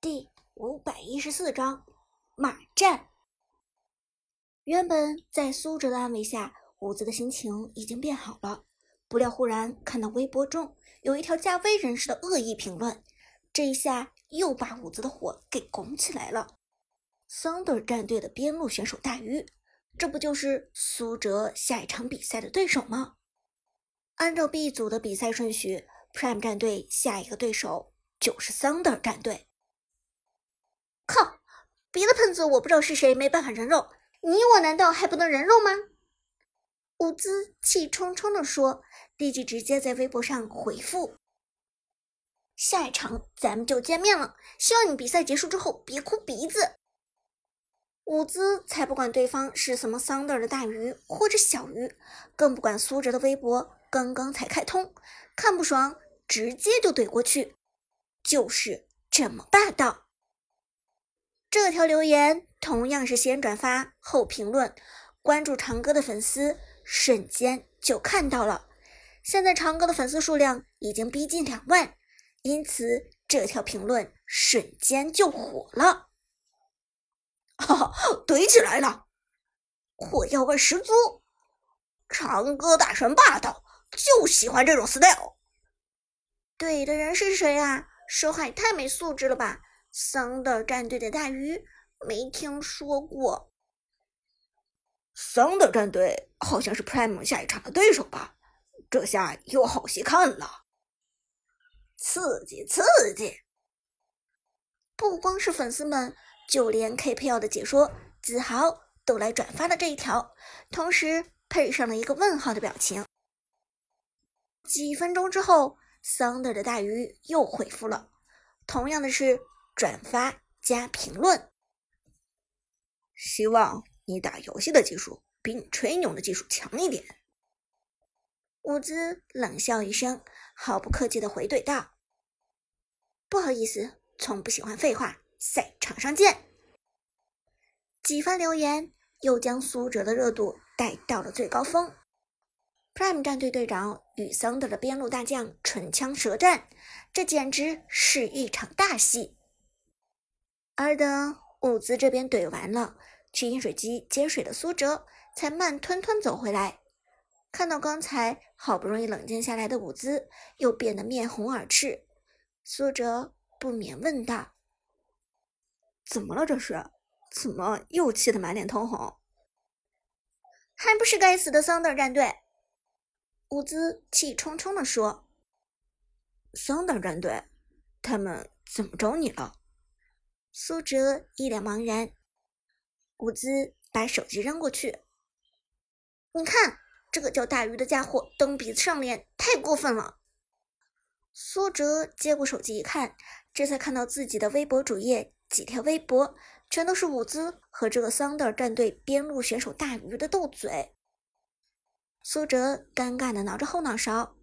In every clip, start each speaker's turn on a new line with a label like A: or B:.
A: 第五百一十四章马战。原本在苏哲的安慰下，伍子的心情已经变好了。不料忽然看到微博中有一条加微人士的恶意评论，这一下又把伍子的火给拱起来了。Thunder 战队的边路选手大鱼，这不就是苏哲下一场比赛的对手吗？按照 B 组的比赛顺序，Prime 战队下一个对手就是 Thunder 战队。靠！别的喷子我不知道是谁，没办法人肉，你我难道还不能人肉吗？伍兹气冲冲地说，立即直接在微博上回复：“下一场咱们就见面了，希望你比赛结束之后别哭鼻子。”伍兹才不管对方是什么桑德尔的大鱼或者小鱼，更不管苏哲的微博刚刚才开通，看不爽直接就怼过去，就是这么霸道。这条留言同样是先转发后评论，关注长歌的粉丝瞬间就看到了。现在长歌的粉丝数量已经逼近两万，因此这条评论瞬间就火了。
B: 哈哈，怼起来了，
A: 火药味十足。
B: 长歌大神霸道，就喜欢这种 style。
A: 怼的人是谁啊？说话也太没素质了吧！桑德尔战队的大鱼没听说过。
B: 桑德尔战队好像是 Prime 下一场的对手吧？这下有好戏看了，刺激刺激！
A: 不光是粉丝们，就连 KPL 的解说子豪都来转发了这一条，同时配上了一个问号的表情。几分钟之后，桑德尔的大鱼又回复了，同样的是。转发加评论，
B: 希望你打游戏的技术比你吹牛的技术强一点。
A: 伍兹冷笑一声，毫不客气的回怼道：“不好意思，从不喜欢废话，赛场上见。”几番留言又将苏哲的热度带到了最高峰。Prime 战队队长与桑德的边路大将唇枪舌战，这简直是一场大戏。而等伍兹这边怼完了，去饮水机接水的苏哲才慢吞吞走回来，看到刚才好不容易冷静下来的伍兹又变得面红耳赤，苏哲不免问道：“
B: 怎么了？这是怎么又气得满脸通红？
A: 还不是该死的桑德尔战队！”伍兹气冲冲地说：“
B: 桑德尔战队，他们怎么着你了？”
A: 苏哲一脸茫然，伍兹把手机扔过去。你看，这个叫大鱼的家伙蹬鼻子上脸，太过分了。苏哲接过手机一看，这才看到自己的微博主页几条微博，全都是伍兹和这个桑德尔战队边路选手大鱼的斗嘴。苏哲尴尬的挠着后脑勺，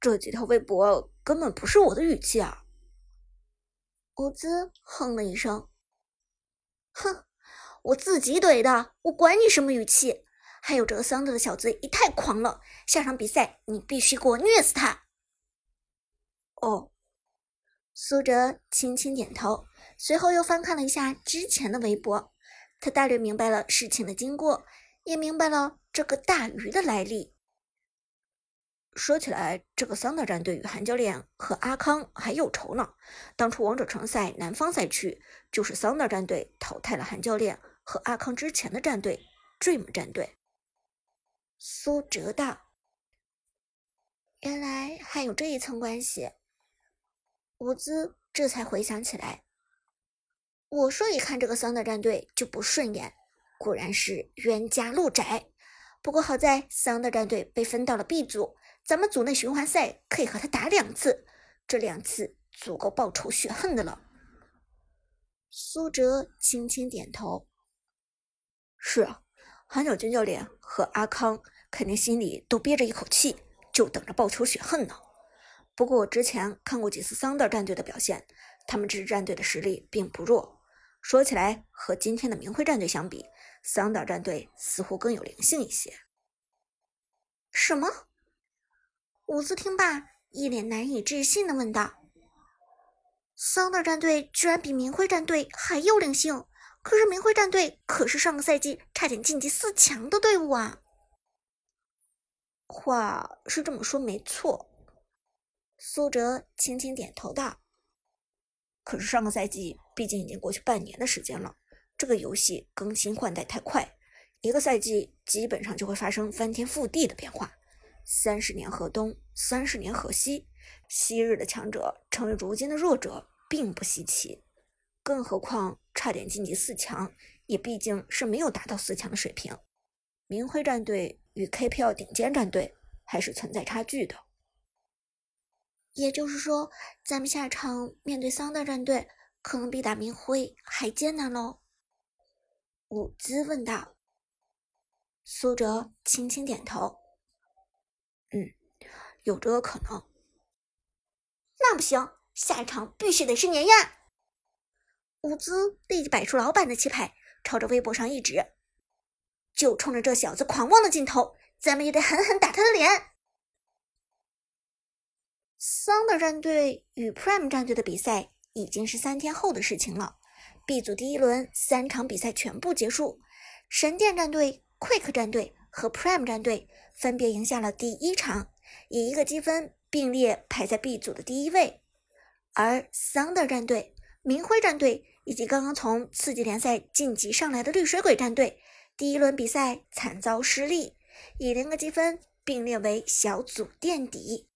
B: 这几条微博根本不是我的语气啊。
A: 伍兹哼了一声，哼，我自己怼的，我管你什么语气。还有这个桑德的小子也太狂了，下场比赛你必须给我虐死他。
B: 哦，
A: 苏哲轻轻点头，随后又翻看了一下之前的微博，他大略明白了事情的经过，也明白了这个大鱼的来历。
B: 说起来，这个桑德战队与韩教练和阿康还有仇呢。当初王者城赛南方赛区，就是桑德战队淘汰了韩教练和阿康之前的战队 Dream 战队。
A: 苏哲道：“原来还有这一层关系。”伍兹这才回想起来，我说一看这个桑德战队就不顺眼，果然是冤家路窄。不过好在桑德战队被分到了 B 组。咱们组内循环赛可以和他打两次，这两次足够报仇雪恨的了。苏哲轻轻点头：“
B: 是啊，韩小军教练和阿康肯定心里都憋着一口气，就等着报仇雪恨呢。不过我之前看过几次桑德战队的表现，他们这支战队的实力并不弱。说起来，和今天的明辉战队相比，桑德战队似乎更有灵性一些。”
A: 什么？伍兹听罢，一脸难以置信的问道：“桑德战队居然比明辉战队还有灵性，可是明辉战队可是上个赛季差点晋级四强的队伍啊！
B: 话是这么说没错，苏哲轻轻点头道。可是上个赛季毕竟已经过去半年的时间了，这个游戏更新换代太快，一个赛季基本上就会发生翻天覆地的变化。三十年河东，三十年河西，昔日的强者成为如今的弱者，并不稀奇。更何况差点晋级四强，也毕竟是没有达到四强的水平。明辉战队与 KPL 顶尖战队还是存在差距的。
A: 也就是说，咱们下场面对桑德战队，可能比打明辉还艰难喽。
B: 伍兹问道。苏哲轻轻点头：“嗯，有这个可能。”
A: 那不行，下一场必须得是碾压！伍兹立即摆出老板的气派，朝着微博上一指：“就冲着这小子狂妄的劲头，咱们也得狠狠打他的脸！”桑德战队与 Prime 战队的比赛已经是三天后的事情了。B 组第一轮三场比赛全部结束，神殿战队、Quick 战队和 Prime 战队分别赢下了第一场，以一个积分并列排在 B 组的第一位。而 Thunder 战队、明辉战队以及刚刚从次级联赛晋级上来的绿水鬼战队，第一轮比赛惨遭失利，以零个积分并列为小组垫底。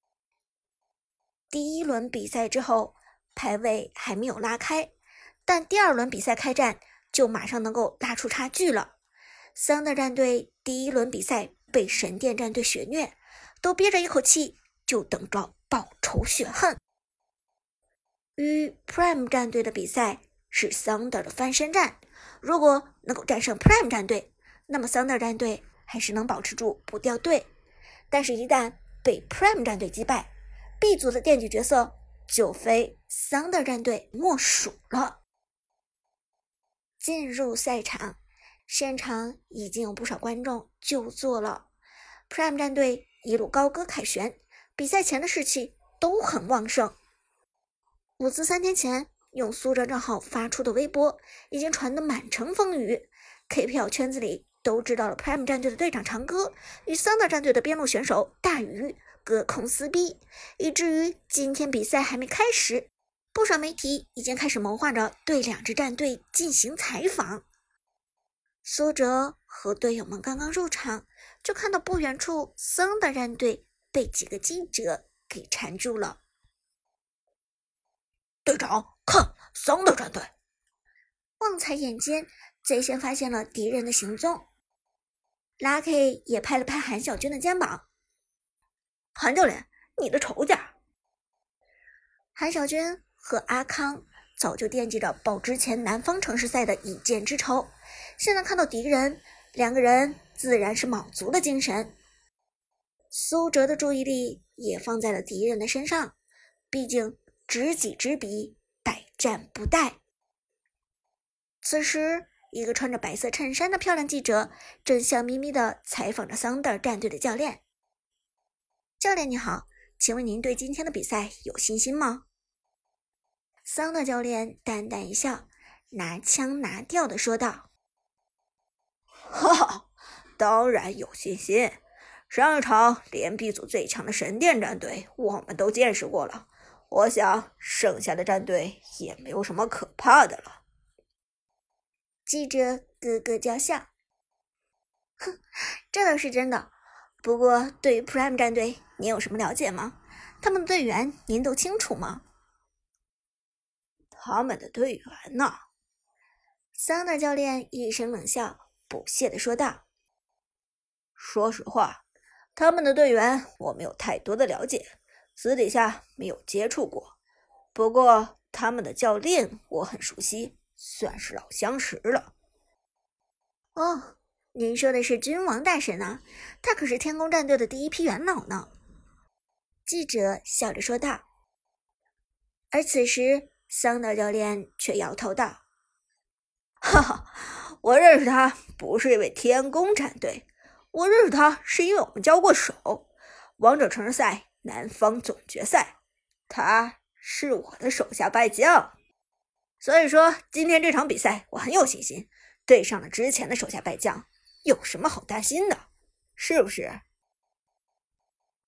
A: 第一轮比赛之后，排位还没有拉开，但第二轮比赛开战就马上能够拉出差距了。桑德战队第一轮比赛被神殿战队血虐，都憋着一口气，就等着报仇雪恨。与 Prime 战队的比赛是桑德的翻身战，如果能够战胜 Prime 战队，那么桑德战队还是能保持住不掉队。但是，一旦被 Prime 战队击败，B 组的垫底角色就非桑德战队莫属了。进入赛场，现场已经有不少观众就座了。Prime 战队一路高歌凯旋，比赛前的士气都很旺盛。伍兹三天前用苏哲账号发出的微博已经传得满城风雨，KPL 圈子里都知道了 Prime 战队的队长长歌与桑德战队的边路选手大鱼。隔空撕逼，以至于今天比赛还没开始，不少媒体已经开始谋划着对两支战队进行采访。苏哲和队友们刚刚入场，就看到不远处桑的战队被几个记者给缠住了。
C: 队长，看桑的战队！
A: 旺财眼尖，最先发现了敌人的行踪。Lucky 也拍了拍韩小军的肩膀。
B: 韩教练，你的仇家
A: 韩小军和阿康早就惦记着报之前南方城市赛的一箭之仇，现在看到敌人，两个人自然是卯足了精神。苏哲的注意力也放在了敌人的身上，毕竟知己知彼，百战不殆。此时，一个穿着白色衬衫的漂亮记者正笑眯眯地采访着桑德尔战队的教练。教练你好，请问您对今天的比赛有信心吗？桑德教练淡淡一笑，拿腔拿调的说道：“
C: 哈哈，当然有信心。上一场连 B 组最强的神殿战队我们都见识过了，我想剩下的战队也没有什么可怕的了。”
A: 记者咯咯娇笑：“哼，这倒是真的。不过对于 Prime 战队。”您有什么了解吗？他们的队员您都清楚吗？
C: 他们的队员呢？
A: 桑德教练一声冷笑，不屑的说道：“
C: 说实话，他们的队员我没有太多的了解，私底下没有接触过。不过他们的教练我很熟悉，算是老相识了。”
A: 哦，您说的是君王大神啊？他可是天宫战队的第一批元老呢。记者笑着说道，而此时桑德教练却摇头道：“
C: 哈哈，我认识他不是因为天宫战队，我认识他是因为我们交过手，王者城市赛南方总决赛，他是我的手下败将。所以说，今天这场比赛我很有信心。对上了之前的手下败将，有什么好担心的？是不是，